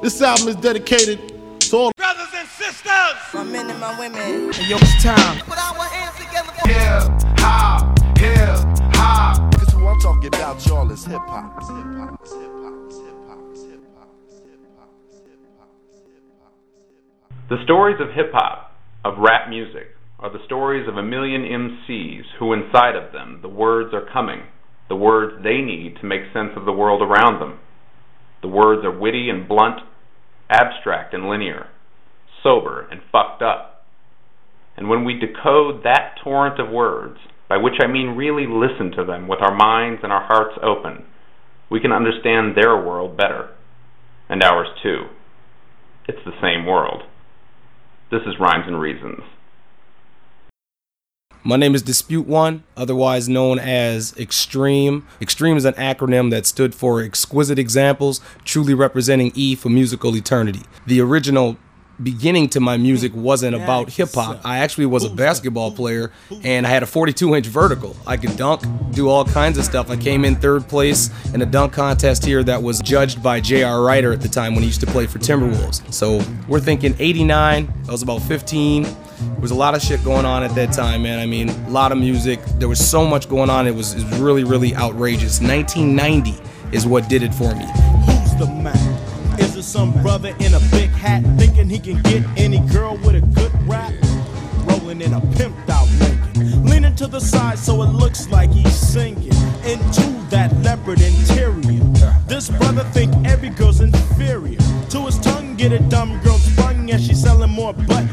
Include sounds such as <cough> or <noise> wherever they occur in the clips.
This album is dedicated to all brothers and sisters. My men and my women. Hey, yo, it's time. Put our hands together for Hip hop, hip hop. Cause who I'm talking about, y'all, is. Hip hop, hip hop, hip hop, hip hop, hip hop, hip hop, hip hop, hip hop. The stories of hip hop, of rap music, are the stories of a million MCs who, inside of them, the words are coming, the words they need to make sense of the world around them. The words are witty and blunt, abstract and linear, sober and fucked up. And when we decode that torrent of words, by which I mean really listen to them with our minds and our hearts open, we can understand their world better, and ours too. It's the same world. This is Rhymes and Reasons. My name is Dispute One, otherwise known as Extreme. Extreme is an acronym that stood for Exquisite Examples, truly representing E for musical eternity. The original beginning to my music wasn't about hip hop. I actually was a basketball player and I had a 42 inch vertical. I could dunk, do all kinds of stuff. I came in third place in a dunk contest here that was judged by J.R. Rider at the time when he used to play for Timberwolves. So we're thinking 89, I was about 15. There was a lot of shit going on at that time, man. I mean, a lot of music. There was so much going on. It was, it was really, really outrageous. 1990 is what did it for me. Who's the man? Is it some brother in a big hat thinking he can get any girl with a good rap? Rolling in a pimped out Lincoln, leaning to the side so it looks like he's singing into that leopard interior. This brother think every girl's inferior. To his tongue, get a dumb girl sprung and she's selling more butt.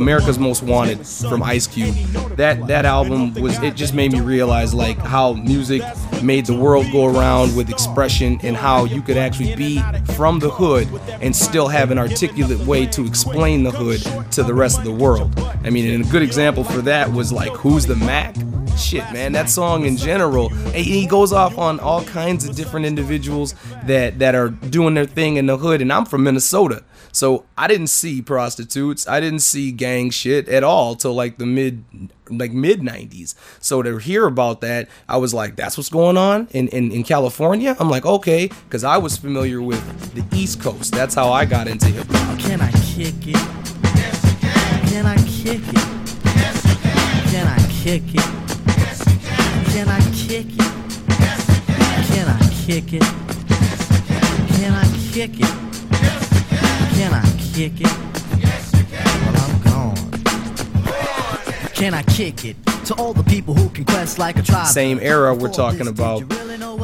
America's. Most Wanted from Ice Cube. That that album was it just made me realize like how music made the world go around with expression and how you could actually be from the hood and still have an articulate way to explain the hood to the rest of the world. I mean, and a good example for that was like Who's the Mack? Shit, man, that song in general, he goes off on all kinds of different individuals that that are doing their thing in the hood and I'm from Minnesota. So I didn't see prostitutes. I didn't see gang shit at all till like the mid like mid 90s. So to hear about that, I was like, that's what's going on in, in, in California? I'm like, okay, because I was familiar with the East Coast. That's how I got into hip hop. Can I kick it? Can I kick it? Can I kick it? Can I kick it? Can I kick it? Can I kick it? Can I kick it? Yes, you can. Well, I'm gone. Can I kick it? To all the people who can quest like a tribe. Same era we're talking about.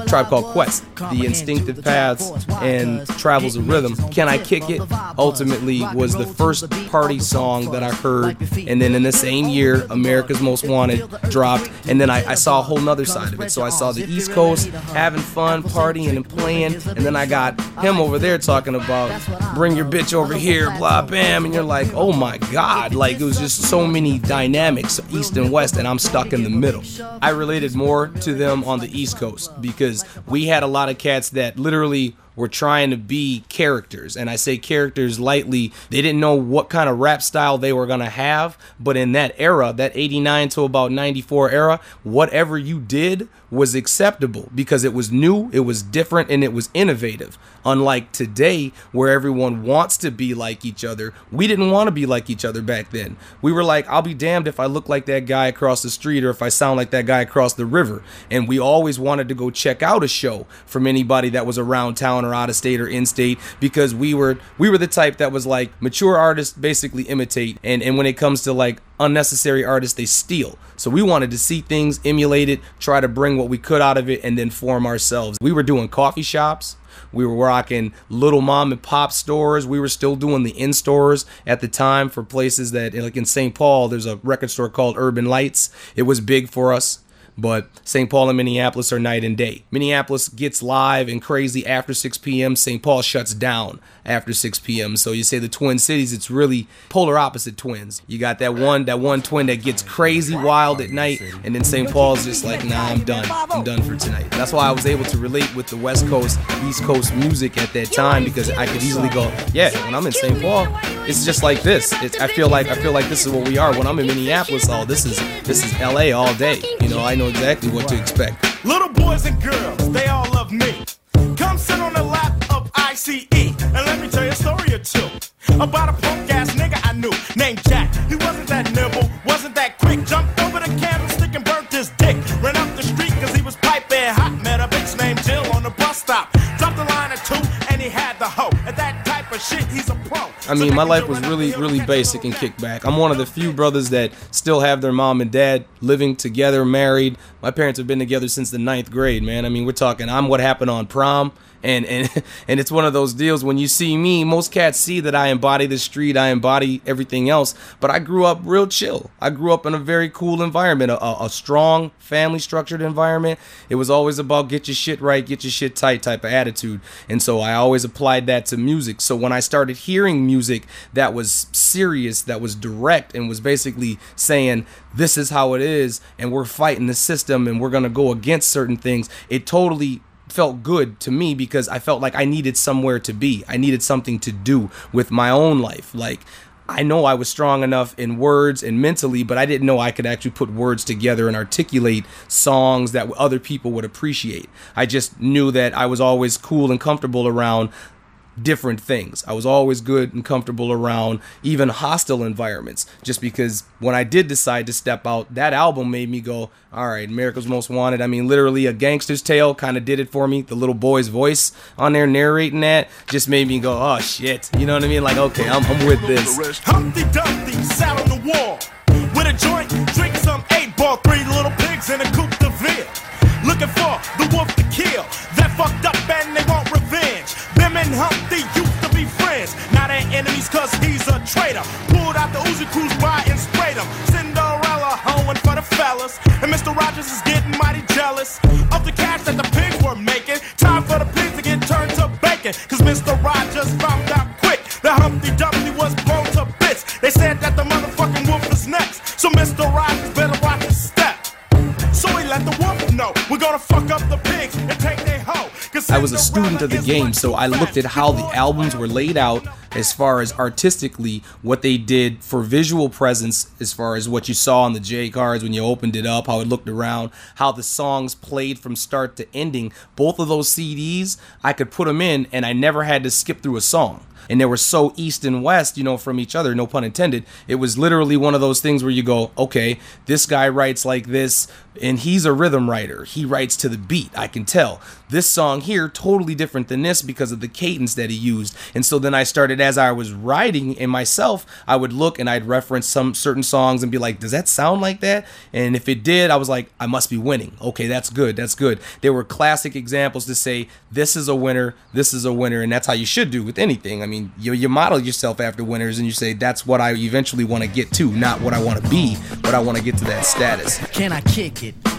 Tribe Called Quest, The Instinctive Paths, and Travels of Rhythm. Can I Kick It? Ultimately was the first party song that I heard. And then in the same year, America's Most Wanted dropped. And then I, I saw a whole nother side of it. So I saw the East Coast having fun, partying and playing. And then I got him over there talking about bring your bitch over here, blah, bam. And you're like, oh my God. Like it was just so many dynamics, East and West. And I'm stuck in the middle. I related more to them on the East Coast because we had a lot of cats that literally were trying to be characters. And I say characters lightly. They didn't know what kind of rap style they were going to have. But in that era, that 89 to about 94 era, whatever you did was acceptable because it was new, it was different, and it was innovative. Unlike today, where everyone wants to be like each other, we didn't want to be like each other back then. We were like, I'll be damned if I look like that guy across the street or if I sound like that guy across the river. And we always wanted to go check out a show from anybody that was around town or out of state or in state because we were we were the type that was like mature artists basically imitate and and when it comes to like unnecessary artists they steal so we wanted to see things emulate it try to bring what we could out of it and then form ourselves we were doing coffee shops we were rocking little mom and pop stores. We were still doing the in stores at the time for places that, like in St. Paul, there's a record store called Urban Lights. It was big for us. But St. Paul and Minneapolis are night and day. Minneapolis gets live and crazy after 6 p.m. St. Paul shuts down after 6 p.m. So you say the Twin Cities, it's really polar opposite twins. You got that one, that one twin that gets crazy wild at night, and then St. Paul's just like, nah, I'm done. I'm done for tonight. That's why I was able to relate with the West Coast, East Coast music at that time because I could easily go, yeah, when I'm in St. Paul, it's just like this. It's, I feel like I feel like this is what we are. When I'm in Minneapolis, oh, this is this is L.A. all day. You know, I know exactly what to expect. Little boys and girls, they all love me. Come sit on the lap of ICE. about a punk ass nigga I knew named Jack. He wasn't that nimble, wasn't that quick. Jumped over the candlestick and burnt his dick. Ran up the street cause he was piping hot. Met a bitch named Jill on the bus stop. Dropped a line or two and he had the hoe. At that type of shit, he's a pro. I mean, my life was really, really basic and kicked back. I'm one of the few brothers that still have their mom and dad living together, married. My parents have been together since the ninth grade, man. I mean, we're talking, I'm what happened on prom. And, and <laughs> and it's one of those deals. When you see me most cats see that i embody the street i embody everything else. But i grew up real chill. I grew up in a very cool environment a, a, strong family structured environment. It was always about get your shit right get your shit tight type of attitude. And so i always applied that to music. So when i started hearing music that was serious that was direct and was basically saying this is how it is and we're fighting the system and we're going to go against certain things it totally felt good to me because I felt like I needed somewhere to be. I needed something to do with my own life. Like I know I was strong enough in words and mentally, but I didn't know I could actually put words together and articulate songs that other people would appreciate. I just knew that I was always cool and comfortable around different things. I was always good and comfortable around even hostile environments just because when I did decide to step out, that album made me go, all right, America's Most Wanted. I mean, literally, A Gangster's Tale kind of did it for me. The little boy's voice on there narrating that just made me go, oh shit. You know what I mean? Like, okay, I'm, I'm with this. Humpty Dumpty sat on the wall with a joint, drink some eight ball, three little pigs in a coupe de ville. Looking for the wolf to kill. They're fucked up and they want and Humpty used to be friends. Now they're enemies cause he's a traitor. Pulled out the Uzi Cruise by and sprayed him. Cinderella hoeing for the fellas. And Mr. Rogers is getting mighty jealous of the cash that the pigs were making. Time for the pigs to get turned to bacon. Cause Mr. Rogers found out quick that Humpty Dumpty was blown to bits. They said that the motherfucking wolf is next. So Mr. Rogers better watch his step. So he let the wolf know we're gonna fuck up the pigs and take I was a student of the game, so I looked at how the albums were laid out as far as artistically what they did for visual presence, as far as what you saw on the J cards when you opened it up, how it looked around, how the songs played from start to ending. Both of those CDs, I could put them in and I never had to skip through a song. And they were so east and west, you know, from each other, no pun intended. It was literally one of those things where you go, okay, this guy writes like this, and he's a rhythm writer. He writes to the beat, I can tell. This song here, totally different than this because of the cadence that he used. And so then I started, as I was writing in myself, I would look and I'd reference some certain songs and be like, does that sound like that? And if it did, I was like, I must be winning. Okay, that's good, that's good. There were classic examples to say, this is a winner, this is a winner, and that's how you should do with anything. I mean, you, you model yourself after winners and you say, that's what I eventually want to get to, not what I want to be, but I want to get to that status. Can I kick it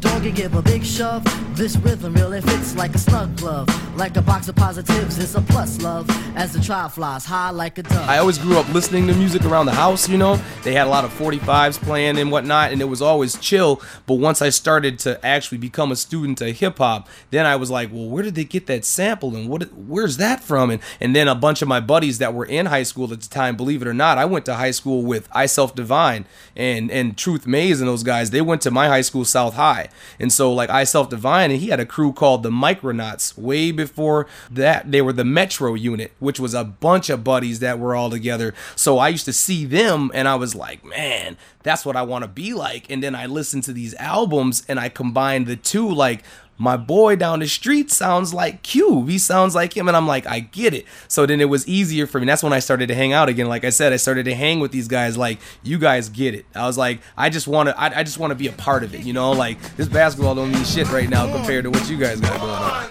dog give a big shove. This rhythm really fits like a snug glove. Like a box of positives, it's a plus love. As the trial flies high like a dove. I always grew up listening to music around the house, you know. They had a lot of 45s playing and whatnot, and it was always chill. But once I started to actually become a student of hip hop, then I was like, well, where did they get that sample and what where's that from? And and then a bunch of my buddies that were in high school at the time, believe it or not, I went to high school with I Self Devine and and Truth Maze and those guys. They went to my high school, South High. And so like I Self Devine, and he had a crew called the Micranots way before that. They were the Metro unit, which was a bunch of buddies that were all together. So I used to see them and I was like, man, that's what I want to be like. And then I listened to these albums and I combined the two like my boy down the street sounds like Cube. He sounds like him. And I'm like, I get it. So then it was easier for me. That's when I started to hang out again. Like I said, I started to hang with these guys. Like, you guys get it. I was like, I just want to, I, I just want to be a part of it. You know, like this basketball don't mean shit right now compared to what you guys got going on.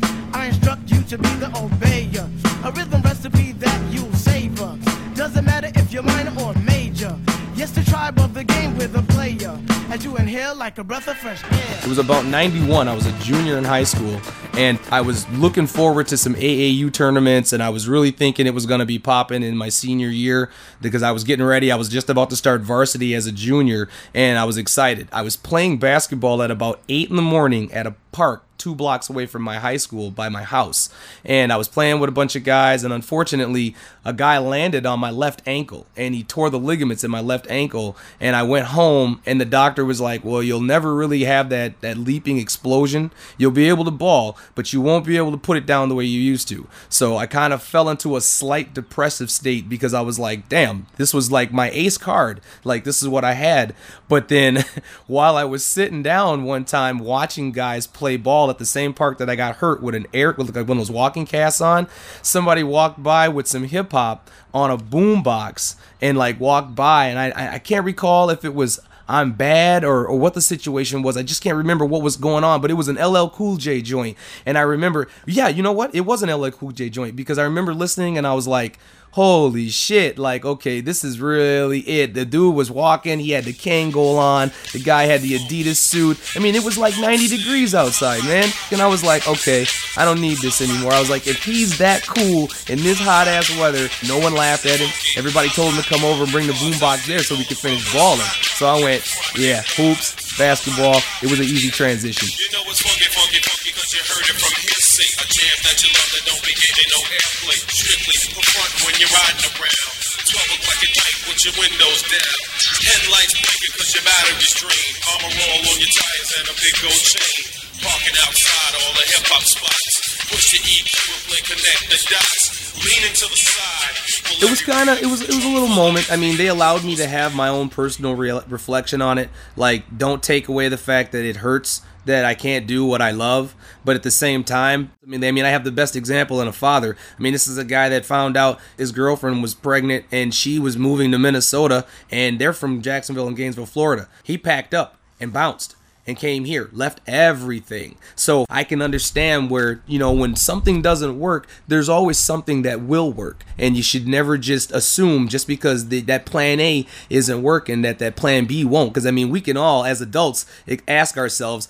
You to be the obeyer. A rhythm recipe that you'll savor. Doesn't matter if you're minor or major. Yes, the tribe of the game with a player. As you inhale like a breath of fresh air. It was about 91. I was a junior in high school, and I was looking forward to some AAU tournaments, and I was really thinking it was going to be popping in my senior year because I was getting ready. I was just about to start varsity as a junior, and I was excited. I was playing basketball at about 8 in the morning at a park two blocks away from my high school by my house. And I was playing with a bunch of guys, and unfortunately, a guy landed on my left ankle and he tore the ligaments in my left ankle. And I went home, and the doctor was like, Well, you'll never really have that, that leaping explosion. You'll be able to ball, but you won't be able to put it down the way you used to. So I kind of fell into a slight depressive state because I was like, Damn, this was like my ace card. Like, this is what I had. But then <laughs> while I was sitting down one time watching guys play ball at the same park that I got hurt with an air with like one of those walking casts on. Somebody walked by with some hip hop on a boombox and like walked by, and I I can't recall if it was I'm bad or, or what the situation was. I just can't remember what was going on, but it was an LL Cool J joint. And I remember, yeah, you know what? It was an LL Cool J joint because I remember listening and I was like, holy shit like okay this is really it. The dude was walking he had the Kangol on the guy had the adidas suit. I mean it was like 90 degrees outside man. And i was like okay i don't need this anymore. I was like if he's that cool in this hot ass weather no one laughed at him. Everybody told him to come over and bring the boombox there so we could finish balling. So i went yeah hoops basketball it was an easy transition You know funky, funky, funky, cause you heard it from. A jam that you love that don't be getting no airplay. Strictly when you're riding around. 12 o'clock at night with your windows down. Headlights blinking cause your battery's drained. Armor roll on your tires and a big gold chain. Parking outside all the hip hop spots. Push your EQ and play connect the dots. The. It was kind of it was it was a little moment. I mean they allowed me to have my own personal real reflection on it. Like don't take away the fact that it hurts that i can't do what i love but at the same time i mean i mean i have the best example in a father. I mean this is a guy that found out his girlfriend was pregnant and she was moving to minnesota and they're from jacksonville and gainesville florida. He packed up and bounced and came here, left everything. So I can understand where, you know, when something doesn't work, there's always something that will work. And you should never just assume just because the, that plan A isn't working that that plan B won't. Because I mean, we can all, as adults, ask ourselves,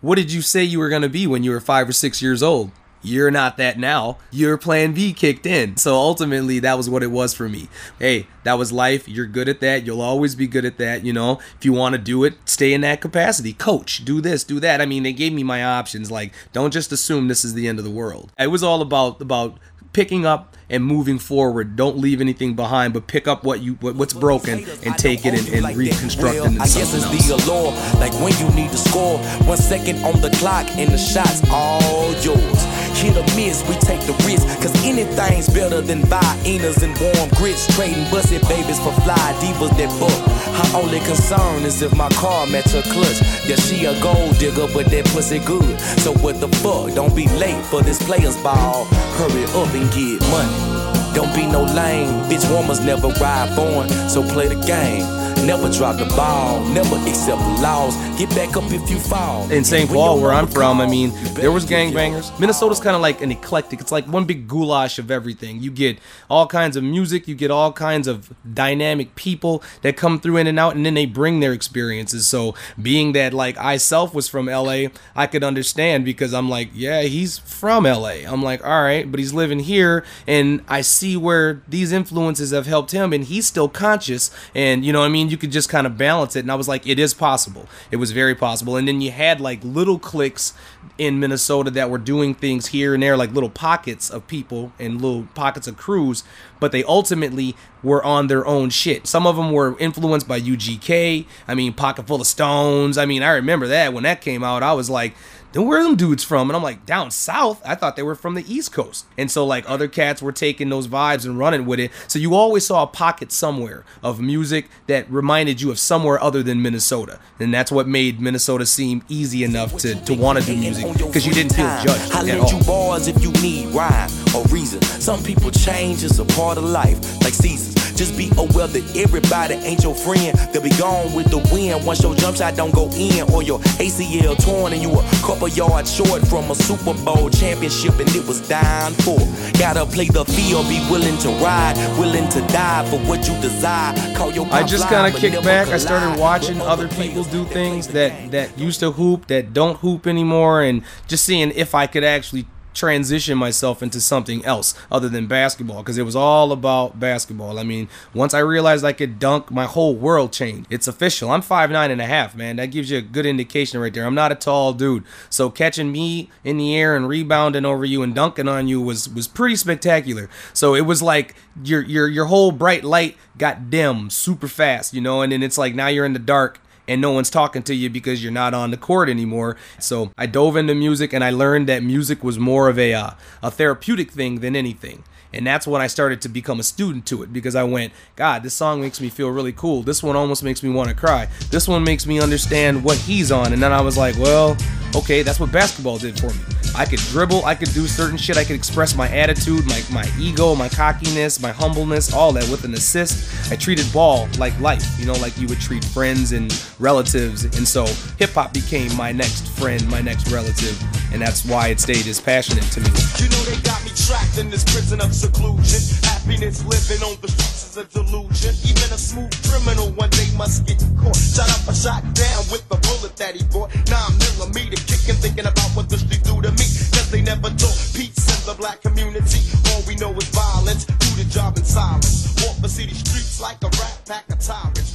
what did you say you were going to be when you were five or six years old? You're not that now. Your plan B kicked in. So ultimately, that was what it was for me. Hey, that was life. You're good at that. You'll always be good at that. You know, if you want to do it, stay in that capacity. Coach, do this, do that. I mean, they gave me my options. Like, don't just assume this is the end of the world. It was all about about picking up and moving forward. Don't leave anything behind, but pick up what you what, what's broken and take it and, and reconstruct it I guess it's else. the allure, like when you need to score. One second on the clock and the shots all yours. Hit or miss, we take the risk, cause anything's better than viennas and warm grits. Trading busted babies for fly divas that book. Her only concern is if my car match her clutch. Yeah, she a gold digger, but that pussy good. So what the fuck? Don't be late for this player's ball. Hurry up and get money. Don't be no lame, bitch warmers never ride born, so play the game. Never drop the ball, never accept the laws. Get back up if you fall. in St. Paul, where I'm from, I mean, there was gangbangers. Minnesota's kind of like an eclectic. It's like one big goulash of everything. You get all kinds of music, you get all kinds of dynamic people that come through in and out, and then they bring their experiences. So, being that like I self was from LA, I could understand because I'm like, yeah, he's from LA. I'm like, all right, but he's living here, and I see where these influences have helped him, and he's still conscious. And you know, what I mean, you could just kind of balance it. And I was like, it is possible. It was very possible. And then you had like little cliques in Minnesota that were doing things here and there, like little pockets of people and little pockets of crews, but they ultimately were on their own shit. Some of them were influenced by UGK. I mean, Pocket Full of Stones. I mean, I remember that when that came out. I was like, then where are them dudes from? And I'm like, down south? I thought they were from the East Coast. And so like other cats were taking those vibes and running with it. So you always saw a pocket somewhere of music that reminded you of somewhere other than Minnesota. And that's what made Minnesota seem easy enough to, to want to do music because you didn't feel judged I at lend all. you bars if you need rhyme or reason. Some people change is a part of life, like seasons. Just be aware that everybody ain't your friend. They'll be gone with the wind once your jump shot don't go in, or your ACL torn and you a couple yards short from a Super Bowl championship and it was down for. Gotta play the field, be willing to ride, willing to die for what you desire. Call your I just kind of kicked back. I started watching other people do things that that used to hoop that don't hoop anymore, and just seeing if I could actually transition myself into something else other than basketball because it was all about basketball. I mean, once I realized I could dunk, my whole world changed. It's official. I'm five nine and a half, man. That gives you a good indication right there. I'm not a tall dude, so catching me in the air and rebounding over you and dunking on you was was pretty spectacular. So it was like your your your whole bright light got dim super fast, you know, and then it's like now you're in the dark and no one's talking to you because you're not on the court anymore. So I dove into music and I learned that music was more of a uh, a therapeutic thing than anything. And that's when I started to become a student to it because I went, God, this song makes me feel really cool. This one almost makes me want to cry. This one makes me understand what he's on. And then I was like, well, okay, that's what basketball did for me. I could dribble, I could do certain shit, I could express my attitude, my, my ego, my cockiness, my humbleness, all that with an assist. I treated ball like life, you know, like you would treat friends and relatives. And so hip hop became my next friend, my next relative. And that's why it stayed as passionate to me. You know they got me trapped in this prison of seclusion. Happiness living on the streets is a delusion. Even a smooth criminal one day must get caught. Shot up a shot down with the bullet that he brought. Nine millimeter kicking, thinking about what the street do to me. Cause they never taught peace in the black community. All we know is violence. Do the job in silence.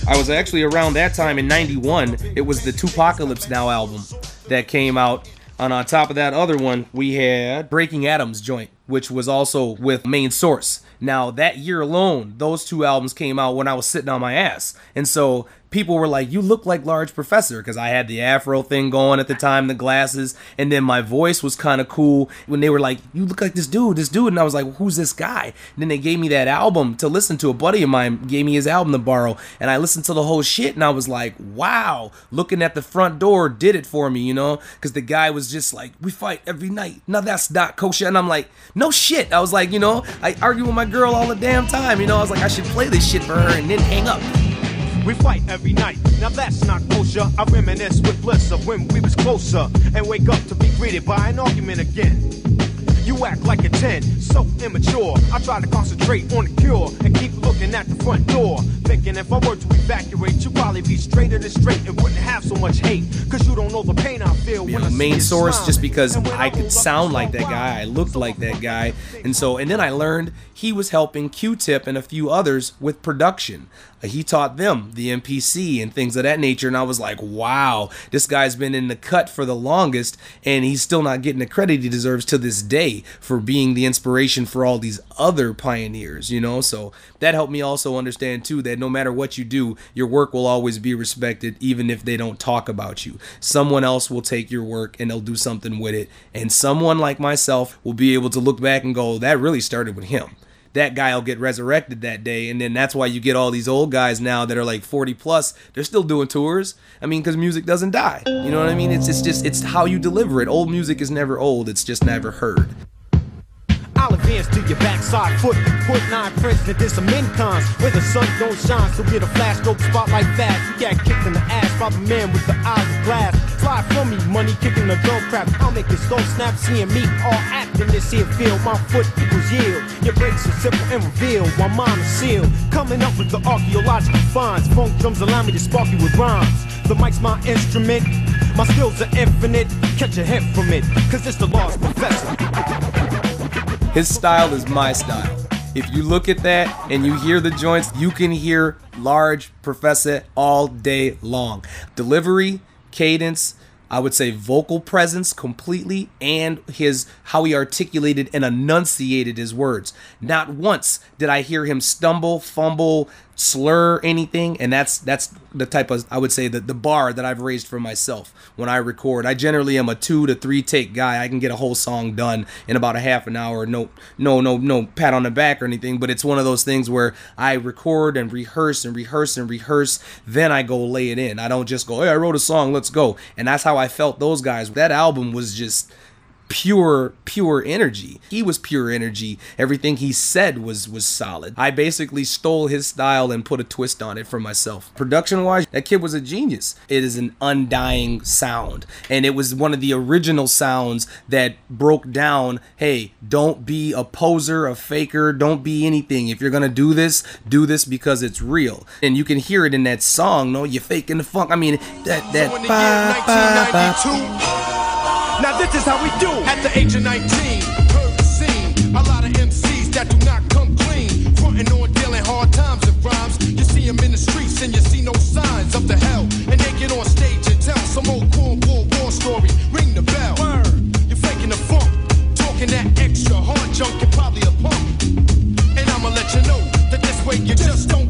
I was actually around that time in 91. It was the 2Pacalypse Now album that came out. And on top of that other one, we had Breaking Atoms joint, which was also with Main Source. Now, that year alone, those two albums came out when I was sitting on my ass. And so people were like, You look like Large Professor, because I had the afro thing going at the time, the glasses, and then my voice was kind of cool. When they were like, You look like this dude, this dude. And I was like, Who's this guy? And then they gave me that album to listen to. A buddy of mine gave me his album to borrow, and I listened to the whole shit, and I was like, Wow, looking at the front door did it for me, you know? Because the guy was just like, We fight every night. Now that's not kosher. And I'm like, No shit. I was like, You know, I argue with my girl all the damn time, you know? I was like, I should play this shit for her and then hang up. We fight every night. Now that's not kosher. I reminisce with bliss of when we was closer and wake up to be greeted by an argument again. You act like a 10, so immature. I try to concentrate on the cure and keep looking at the front door. Thinking if I were to evacuate, you'd probably be straighter than straight and wouldn't have so much hate. Cause you don't know the pain I feel when I see main source just because I could sound like that guy, I looked like that guy, and so and then I learned he was helping Q-Tip and a few others with production. He taught them the MPC and things of that nature, and I was like, wow, this guy's been in the cut for the longest, and he's still not getting the credit he deserves to this day for being the inspiration for all these other pioneers, you know. So that helped me also understand too that no matter what you do, your work will always be respected, even if they don't talk about you. Someone else will take your work and they'll do something with it, and someone like myself will be able to look back and go, that really started with him that guy will get resurrected that day and then that's why you get all these old guys now that are like 40 plus they're still doing tours i mean because music doesn't die you know what i mean it's, it's just it's how you deliver it old music is never old it's just never heard I'll advance to your backside foot. Put nine some incons where the sun don't shine. So get a flash. You got kicked in the ass by the man with the eyes of glass. Slide from me, money kicking the dog crap. I'll make it slow snap, seeing me all acting this here field. My foot equals yield. Your breaks are simple and reveal while mine are sealed. Coming up with the archaeological finds. Funk drums allow me to spark you with rhymes. The mic's my instrument. My skills are infinite. Catch a hint from it, cause it's the lost professor. his style is my style if you look at that and you hear the joints you can hear large professor all day long delivery cadence I would say vocal presence completely and his how he articulated and enunciated his words. Not once did I hear him stumble, fumble, slur anything and that's that's the type of I would say that the bar that I've raised for myself when I record. I generally am a two to three take guy. I can get a whole song done in about a half an hour. No, no, no, no pat on the back or anything. But it's one of those things where I record and rehearse and rehearse and rehearse. Then I go lay it in. I don't just go, hey, I wrote a song, let's go. And that's how I felt those guys. That album was just pure pure energy. He was pure energy. Everything he said was was solid. I basically stole his style and put a twist on it for myself. Production wise that kid was a genius. It is an undying sound. And it was one of the original sounds that broke down hey don't be a poser a faker don't be anything. If you're gonna do this do this because it's real. And you can hear it in that song no you're faking the funk. I mean that that So now this is how we do. At the age of 19, heard the scene. A lot of MCs that do not come clean. Frontin' on dealing hard times and rhymes. You see them in the streets and you see no signs of the hell. And they get on stage and tell some old cornball war story. Ring the bell. You're faking the funk. Talking that extra hard junk, you're probably a punk. And I'ma let you know that this way you just don't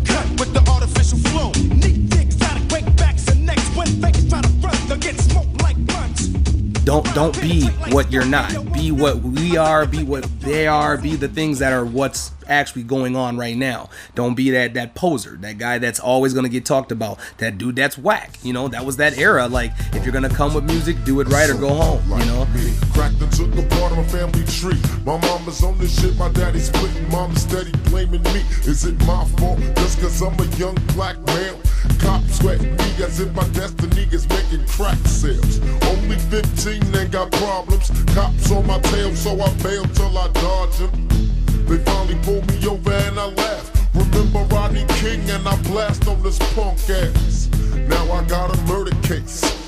don't don't be what you're not. Be what we are be what they are be the things that are what's actually going on right now. Don't be that that poser that guy that's always going to get talked about that dude that's whack you know? That was that era. Like if you're going to come with music do it right or go home you know? Cracked and took apart my family tree. My mama's on this shit, my daddy's splitting, mama steady blaming me. Is it my fault? Just cause I'm a young black male? Cops sweating me as if my destiny is making crack sales. Only 15 ain't got problems. Cops on my tail, so I bail till I dodge them. They finally pulled me over and I laugh. Remember Rodney King and I blast on this punk ass. Now I got a murder case.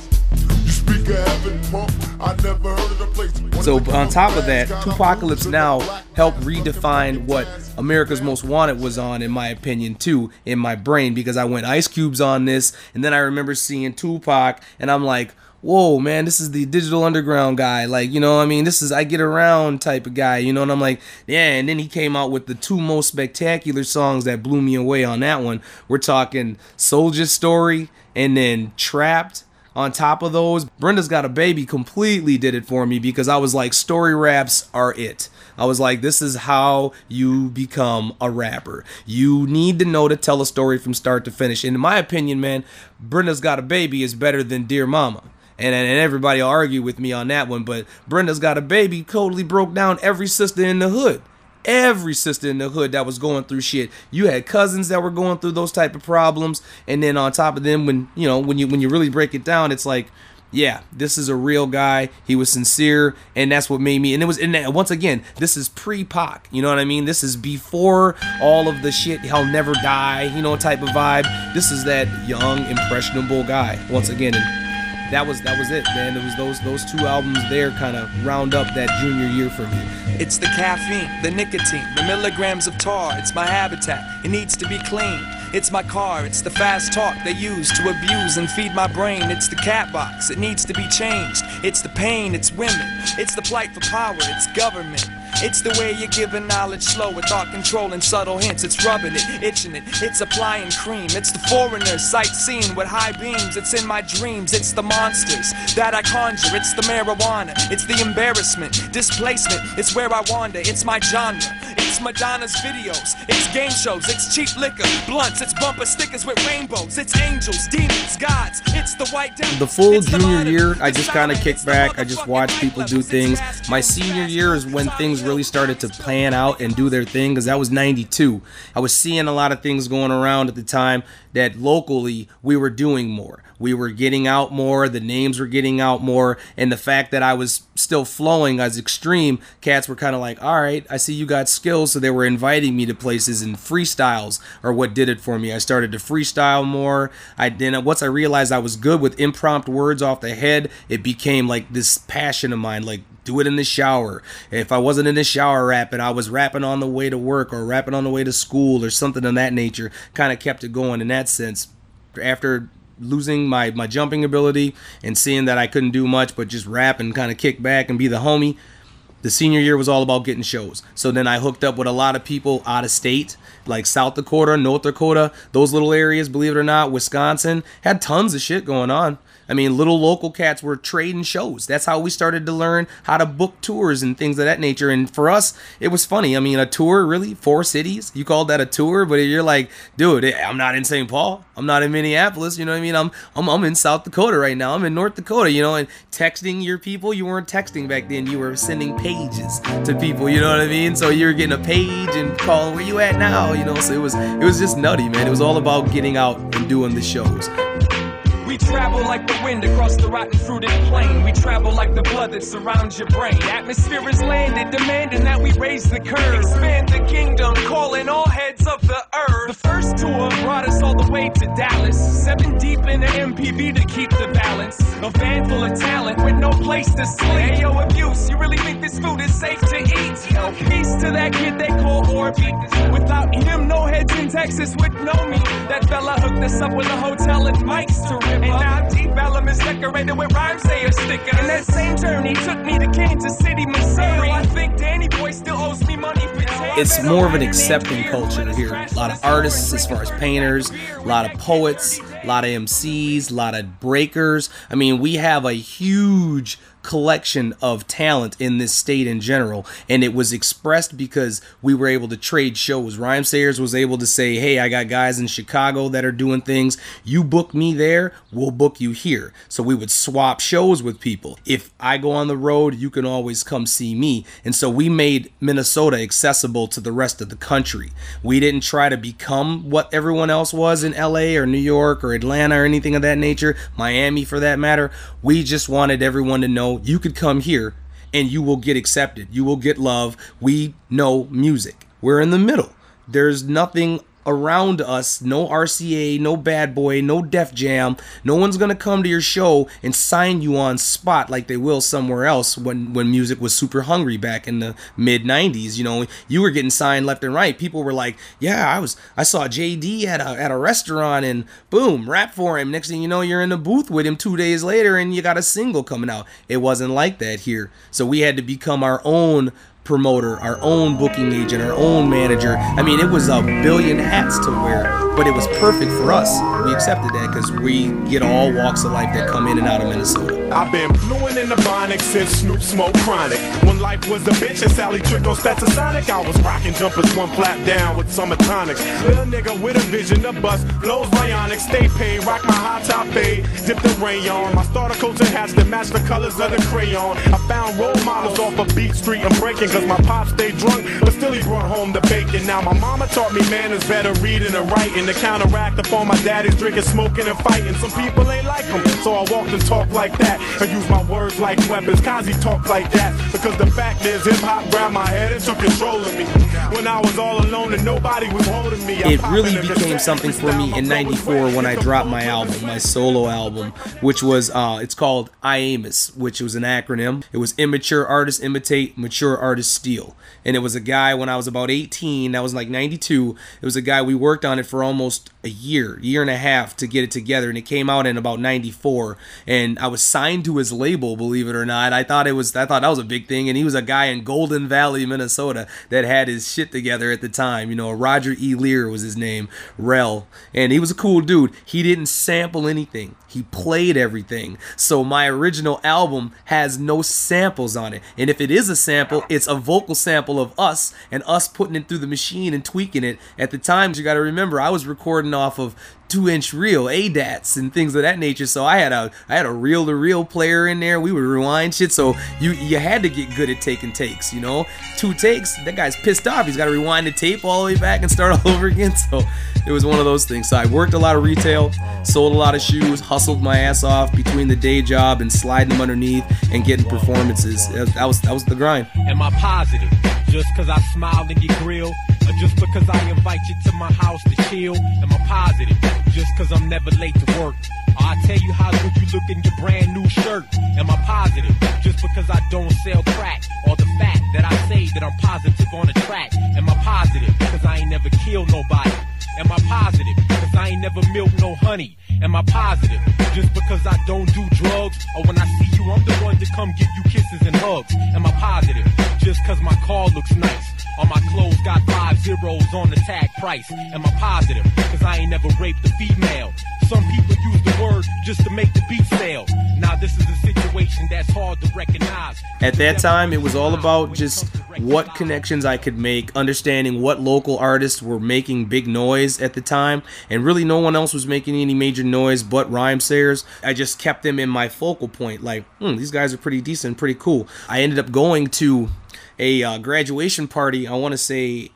So on top of that, 2Pacalypse Now helped redefine what America's Most Wanted was on, in my opinion, too, in my brain, because I went Ice Cube's on this, and then I remember seeing Tupac, and I'm like, whoa, man, this is the digital underground guy. Like, you know, I mean, this is I get around type of guy, you know, and I'm like, yeah, and then he came out with the two most spectacular songs that blew me away on that one. We're talking Soldier Story and then Trapped on top of those, Brenda's Got a Baby completely did it for me because I was like, story raps are it. I was like, this is how you become a rapper. You need to know to tell a story from start to finish. And in my opinion, man, Brenda's Got a Baby is better than Dear Mama. And, and everybody will argue with me on that one, but Brenda's Got a Baby totally broke down every sister in the hood every sister in the hood that was going through shit. You had cousins that were going through those type of problems, and then on top of them, when you know when you when you really break it down, it's like. Yeah, this is a real guy. He was sincere, and that's what made me. And it was, and that- once again, this is pre-Pac. You know what I mean? This is before all of the shit. He'll never die. You know, type of vibe. This is that young, impressionable guy. Once again, and that was that was it, man. It was those those two albums there kind of round up that junior year for me. It's the caffeine, the nicotine, the milligrams of tar. It's my habitat. It needs to be cleaned. It's my car. It's the fast talk they use to abuse and feed my brain. It's the cat box. It needs to be changed. It's the pain. It's women. It's the plight for power. It's government. It's the way you're giving knowledge slow with thought control and subtle hints. It's rubbing it, itching it. It's applying cream. It's the foreigners sightseeing with high beams. It's in my dreams. It's the monsters that I conjure. It's the marijuana. It's the embarrassment, displacement. It's where I wander. It's my genre. It's Madonna's videos. It's game shows. It's cheap liquor, blunts. It's bumper stickers with rainbows. It's angels, demons, gods. It's the white devil. the full junior year, I just kind of kicked back. I just watched people do things. My senior year is when things really started to plan out and do their thing because that was 92. I was seeing a lot of things going around at the time that locally we were doing more. We were getting out more, the names were getting out more, and the fact that I was still flowing as extreme, cats were kind of like, all right, I see you got skills. So they were inviting me to places, and freestyles are what did it for me. I started to freestyle more. I then once I realized I was good with impromptu words off the head, it became like this passion of mine, like do it in the shower. If I wasn't in the shower rapping, I was rapping on the way to work or rapping on the way to school or something of that nature. Kind of kept it going in that sense. After losing my, my jumping ability and seeing that I couldn't do much but just rap and kind of kick back and be the homie, The senior year was all about getting shows. So then I hooked up with a lot of people out of state, like South Dakota, North Dakota, those little areas, believe it or not, Wisconsin, had tons of shit going on. I mean, little local cats were trading shows. That's how we started to learn how to book tours and things of that nature. And for us, it was funny. I mean, a tour, really? Four cities? You called that a tour? But you're like, dude, I'm not in St. Paul. I'm not in Minneapolis. You know what I mean? I'm, I'm, I'm in South Dakota right now. I'm in North Dakota, you know, and texting your people, you weren't texting back then. You were sending pages to people, you know what I mean? So you were getting a page and calling, where you at now? You know, so it was, it was just nutty, man. It was all about getting out and doing the shows. We travel like the wind across the rotten fruited plain. We travel like the blood that surrounds your brain. Atmosphere is landed, demanding that we raise the curve. Expand the kingdom, calling all heads of the earth. The first tour brought us all the way to Dallas. Seven deep in the MPV to keep the balance. A van full of talent with no place to sleep. Hey, yo, abuse, you really think this food is safe to eat? Yo, peace to that kid they call Orby. Without him, no heads in Texas would know me. That fella hooked us up with a hotel and mics to rip and now Deep Ellum is decorated with Rhymesayer sticker. And that same journey took me to Kansas City, Missouri. I think Danny Boy still owes me money for it's more of an accepting culture here. A lot of artists, as far as painters, a lot of poets, a lot of MCs, a lot of breakers. I mean, we have a huge collection of talent in this state in general. And it was expressed because we were able to trade shows. Rhymesayers was able to say hey i got guys in chicago that are doing things. You book me there we'll book you here. So we would swap shows with people. If i go on the road you can always come see me. And so we made minnesota accessible to the rest of the country. We didn't try to become what everyone else was in la or new york or atlanta or anything of that nature miami for that matter we just wanted everyone to know you could come here and you will get accepted. You will get love. We know music. We're in the middle. There's nothing around us. No RCA, no Bad Boy, no Def Jam. No one's gonna come to your show and sign you on spot like they will somewhere else when when music was super hungry back in the mid '90s. You know, you were getting signed left and right. People were like, "Yeah, I was. I saw JD at a at a restaurant and boom, rap for him." Next thing you know, you're in the booth with him two days later and you got a single coming out. It wasn't like that here. So we had to become our own promoter, our own booking agent, our own manager. I mean, it was a billion hats to wear, but it was perfect for us. We accepted that because we get all walks of life that come in and out of Minnesota. I've been fluent in the Bionic since Snoop smoked chronic. When life was a bitch and Sally tricked on Stetsasonic, I was rocking jumpers one flap down with summer tonics. Little nigga with a vision to bust, flows bionic, stay paid, rock my high top fade, dip the rayon. My starter coats and hats that match the colors of the crayon. I found role models off of Beat Street and breaking Cause my pop stayed drunk, but still he brought home the bacon. Now my mama taught me manners better reading and writing to counteract upon my daddy's drinking, smoking, and fighting. Some people ain't like him, so I walked and talked like that. I use my words like weapons. Kazi talk like that. Because the fact is, hip hop grabbed my head and took control of me. When I was all alone and nobody was holding me. It really became something for me in '94 when I dropped my album, my solo album, which was uh, it's called IAMUS, which was an acronym. It was Immature Artists Imitate, Mature Artists Steal, and it was a guy when I was about 18. That was like '92. It was a guy we worked on it for almost a year, year and a half to get it together, and it came out in about '94. And I was signed to his label, believe it or not. I thought it was, I thought that was a big thing, and he was a guy in Golden Valley, Minnesota, that had his shit together at the time. You know, Roger E. Lear was his name, Rel, and he was a cool dude. He didn't sample anything. He played everything. So my original album has no samples on it. And if it is a sample, it's a vocal sample of us and us putting it through the machine and tweaking it. At the times, you got to remember, I was recording off of two inch reel ADATs and things of that nature. So I had a I had a reel to reel player in there. We would rewind shit. So you you had to get good at taking takes. You know, two takes. That guy's pissed off. He's got to rewind the tape all the way back and start <laughs> all over again. So it was one of those things. So I worked a lot of retail, sold a lot of shoes, hustled my ass off between the day job and sliding them underneath and getting performances. That was that was the grind. Am I positive? Just cause I smile in your grill? Or just because I invite you to my house to chill? Am I positive? Just cause I'm never late to work? Or I tell you how good you look in your brand new shirt? Am I positive? Just because I don't sell crack? Or the fact that I say that I'm positive on the track? Am I positive? Cause I ain't never killed nobody? Am I positive? Cause I ain't never milked no honey. Am I positive? Just because I don't do drugs? Or when I see you, I'm the one to come give you kisses and hugs? Am I positive? Just cause my car looks nice. All my clothes got five zeros on the tag price. Am I positive? Cause I ain't never raped a female. Some people use the word just to make the beat sell. Now this is a situation that's hard to recognize. At that time, it was all about just what connections I could make, understanding what local artists were making big noise at the time, and really no one else was making any major noise but Rhymesayers. I just kept them in my focal point, like, hmm, these guys are pretty decent, pretty cool. I ended up going to a uh, graduation party. I want to say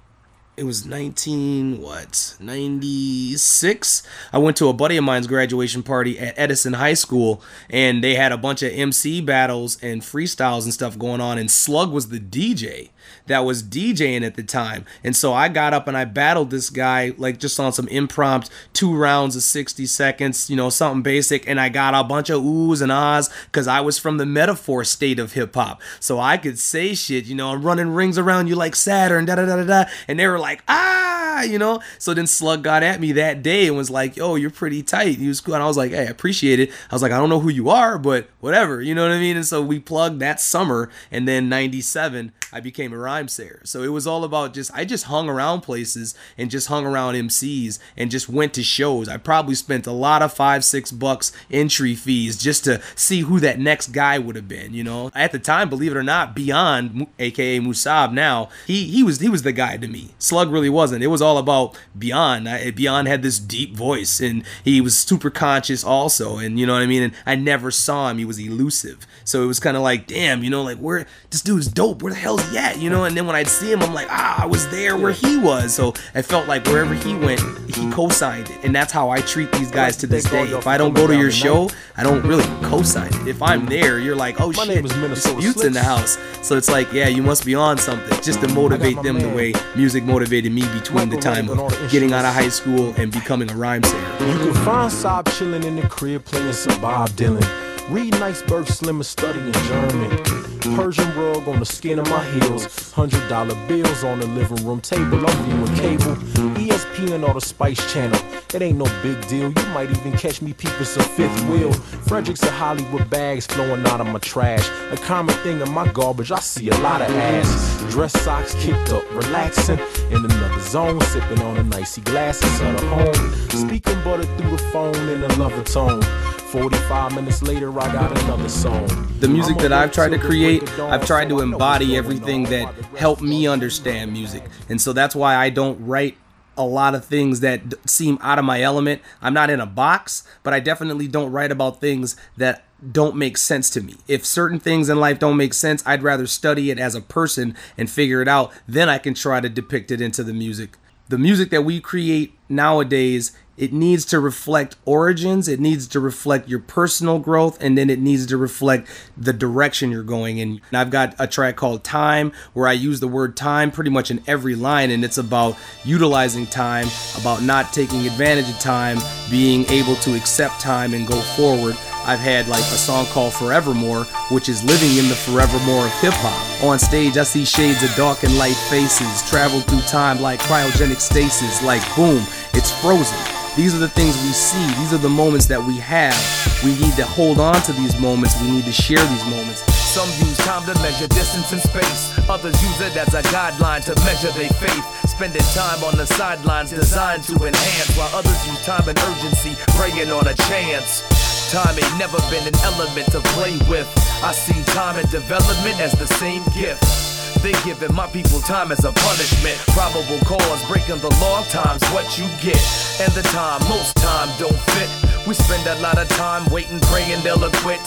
it was 19 what 96 i went to a buddy of mine's graduation party at edison high school and they had a bunch of mc battles and freestyles and stuff going on and slug was the dj that was DJing at the time. And so I got up and I battled this guy like just on some impromptu two rounds of 60 seconds, you know, something basic. And I got a bunch of oohs and ahs because I was from the metaphor state of hip hop. So I could say shit, you know, I'm running rings around you like Saturn, da da da da da. And they were like, ah, you know. So then Slug got at me that day and was like, yo, you're pretty tight. He was cool. And I was like, hey, I appreciate it. I was like, I don't know who you are, but whatever, you know what I mean? And so we plugged that summer. And then 97, I became a Rhymesayer. So it was all about just I just hung around places and just hung around MCs and just went to shows. I probably spent a lot of five, six bucks entry fees just to see who that next guy would have been, you know. At the time, believe it or not, Beyond, aka Musab now, he he was he was the guy to me. Slug really wasn't. It was all about Beyond. I, Beyond had this deep voice and he was super conscious also, and you know what I mean? And I never saw him. He was elusive. So it was kind of like, damn, you know, like where this dude's dope. Where the hell's he at? You know, and then when I'd see him, I'm like, ah, I was there where he was. So I felt like wherever he went, he co-signed it, and that's how I treat these guys to this day. If I don't go to your show, I don't really co-sign it. If I'm there, you're like, oh shit, disputes in the house. So it's like, yeah, you must be on something, just to motivate them the way music motivated me between the time of getting out of high school and becoming a rhyme singer. You can find Saab chilling in the crib playing some Bob Dylan. Reading Iceberg Slim and studying German. Persian rug on the skin of my heels. Hundred dollar bills on the living room table. I'm viewing cable. ESPN or the Spice Channel. It ain't no big deal. You might even catch me peeping some fifth wheel. Fredericks of Hollywood bags flowing out of my trash. A common thing in my garbage. I see a lot of ass. Dress socks kicked up, relaxing in another zone, sipping on a nicey glasses of home. Speaking butter through the phone in a lover tone. 45 minutes later, I got another song. The music that I've tried to create, I've tried to embody everything that helped me understand music. And so that's why I don't write a lot of things that seem out of my element. I'm not in a box, but I definitely don't write about things that don't make sense to me. If certain things in life don't make sense, I'd rather study it as a person and figure it out. Then I can try to depict it into the music. The music that we create nowadays it needs to reflect origins it needs to reflect your personal growth and then it needs to reflect the direction you're going in. And i've got a track called time where i use the word time pretty much in every line and it's about utilizing time about not taking advantage of time being able to accept time and go forward. I've had like a song called Forevermore, which is living in the forevermore of hip hop. On stage, I see shades of dark and light faces, travel through time like cryogenic stasis, like boom, it's frozen. These are the things we see. These are the moments that we have. We need to hold on to these moments. We need to share these moments. Some use time to measure distance and space. Others use it as a guideline to measure their faith. Spending time on the sidelines designed to enhance, while others use time and urgency, praying on a chance. Time ain't never been an element to play with. I see time and development as the same gift. They giving my people time as a punishment. Probable cause, breaking the law, times what you get. And the time, most time don't fit. We spend a lot of time waiting, praying they'll acquit.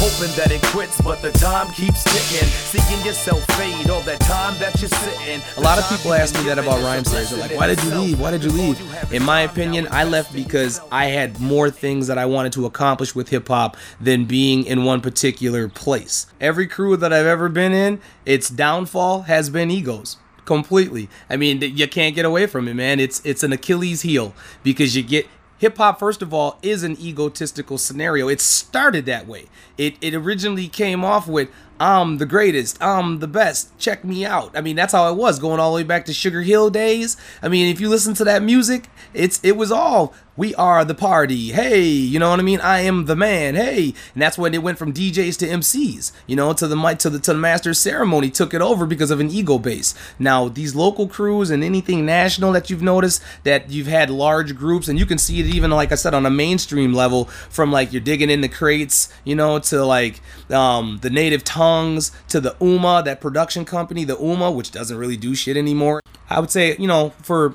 Hoping that it quits, but the time keeps ticking. Seeking yourself fade all that time that you're sitting. A lot of people ask me that about Rhymesayers. They're like, why did you leave? Why did you leave? In my opinion, I left because I had more things that I wanted to accomplish with hip hop than being in one particular place. Every crew that I've ever been in, its downfall has been egos completely. I mean, you can't get away from it, man. It's it's an Achilles heel because you get hip hop first of all is an egotistical scenario. It started that way. It it originally came off with I'm the greatest. I'm the best. Check me out. I mean, that's how it was going all the way back to Sugar Hill days. I mean, if you listen to that music, it's it was all we are the party. Hey, you know what I mean? I am the man. Hey, and that's when it went from DJs to MCs. You know, to the mic to the to the master ceremony took it over because of an ego base. Now these local crews and anything national that you've noticed that you've had large groups, and you can see it even like I said on a mainstream level from like you're digging in the crates, you know, to like um, the native tongues to the Ummah, that production company, the Ummah, which doesn't really do shit anymore. I would say, you know, for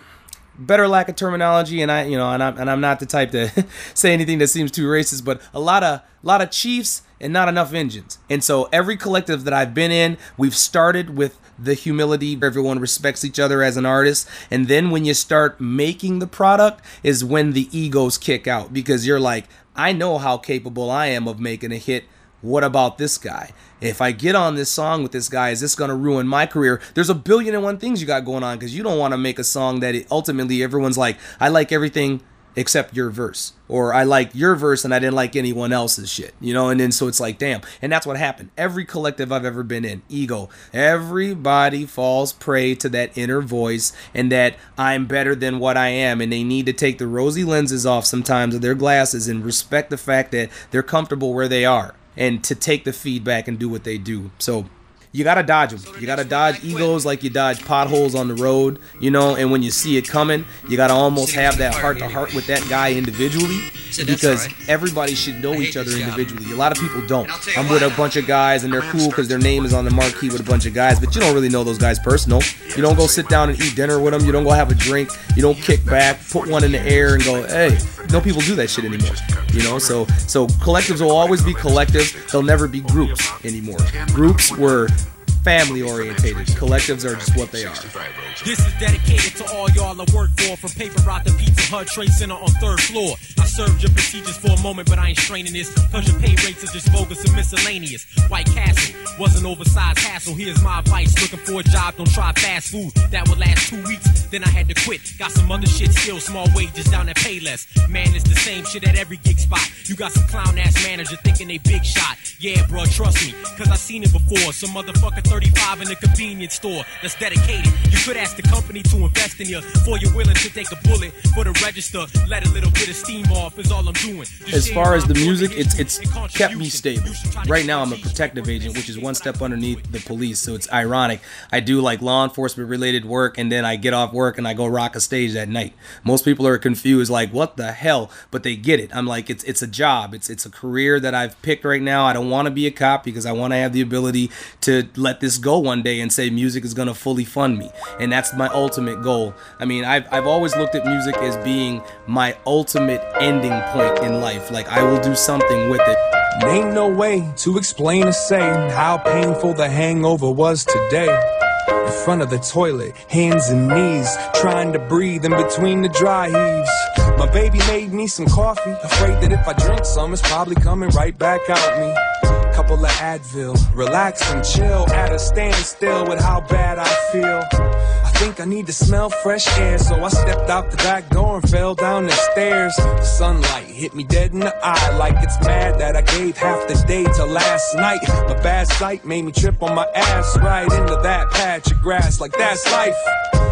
better lack of terminology and I you know and I'm, and I'm not the type to <laughs> say anything that seems too racist but a lot of a lot of chiefs and not enough engines and so every collective that I've been in we've started with the humility everyone respects each other as an artist and then when you start making the product is when the egos kick out because you're like I know how capable I am of making a hit what about this guy? If I get on this song with this guy, is this to ruin my career? There's a billion and one things you got going on because you don't want to make a song that it, ultimately everyone's like, I like everything except your verse. Or I like your verse and I didn't like anyone else's shit. You know, and then so it's like, damn. And that's what happened. Every collective I've ever been in, ego, everybody falls prey to that inner voice and that I'm better than what I am. And they need to take the rosy lenses off sometimes of their glasses and respect the fact that they're comfortable where they are and to take the feedback and do what they do. So you gotta dodge them. You gotta dodge egos like you dodge potholes on the road, you know. And when you see it coming, you gotta almost have that heart to heart with that guy individually, because everybody should know each other individually. A lot of people don't. I'm with a bunch of guys and they're cool because their name is on the marquee with a bunch of guys, but you don't really know those guys personal. You don't go sit down and eat dinner with them. You don't go have a drink. You don't kick back, put one in the air, and go, hey. No people do that shit anymore. You know, so so collectives will always be collectives. They'll never be groups anymore. Groups were family orientated. Collectives are just what they are. This is dedicated to all y'all I work for, from Paper Rock to Pizza Hut Trade Center on third floor. I served your procedures for a moment, but I ain't straining this, cause your pay rates are just bogus and miscellaneous. White Castle was an oversized hassle. Here's my advice: looking for a job, don't try fast food. That would last two weeks, then I had to quit. Got some other shit, still small wages down that pay less. Man, it's the same shit at every gig spot. You got some clown ass manager thinking they big shot. Yeah, bro, trust me, cause I seen it before. Some motherfucker 35 in a convenience store that's dedicated. You could ask the company to invest in you before you're willing to take a bullet for the register. Let a little bit of steam off is all I'm doing. Just As far as the music, it's it's kept me stable. Right now, I'm a protective agent, which is one step underneath the police. So it's ironic. I do like law enforcement related work, and then I get off work and I go rock a stage that night. Most people are confused, like what the hell, but they get it. I'm like, it's it's a job. It's it's a career that I've picked right now. I don't want to be a cop because I want to have the ability to let this go one day and say music is gonna fully fund me, and that's my ultimate goal. I mean, I've I've always looked at music as being my ultimate ending point in life. Like I will do something with it. Ain't no way to explain or say how painful the hangover was today. In front of the toilet, hands and knees, trying to breathe in between the dry heaves. My baby made me some coffee, afraid that if I drink some, it's probably coming right back out me. Couple of Advil, relax and chill at a standstill with how bad I feel. I think I need to smell fresh air, so I stepped out the back door and fell down the stairs. The sunlight hit me dead in the eye, like it's mad that I gave half the day to last night. My bad sight made me trip on my ass right into that patch of grass, like that's life.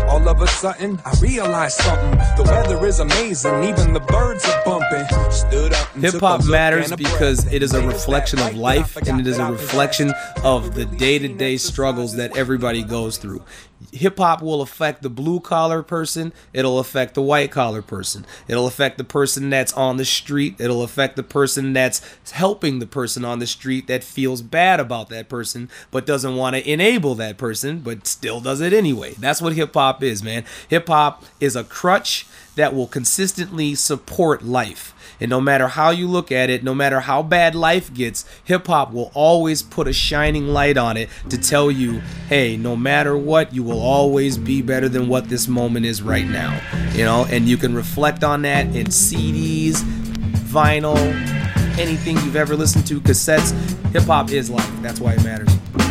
All of a sudden, I realized something. The weather is amazing, even the birds are bumping. Stood up Hip hop matters because it is a reflection of life and it is a reflection of the day to day struggles that everybody goes through. Hip hop will affect the blue collar person, it'll affect the white collar person, it'll affect the person that's on the street, it'll affect the person that's helping the person on the street that feels bad about that person but doesn't want to enable that person but still does it anyway. That's what hip hop is, man. Hip hop is a crutch that will consistently support life. And no matter how you look at it, no matter how bad life gets, hip hop will always put a shining light on it to tell you, hey, no matter what, you will always be better than what this moment is right now. You know, and you can reflect on that in CDs, vinyl, anything you've ever listened to, cassettes. Hip hop is life. That's why it matters.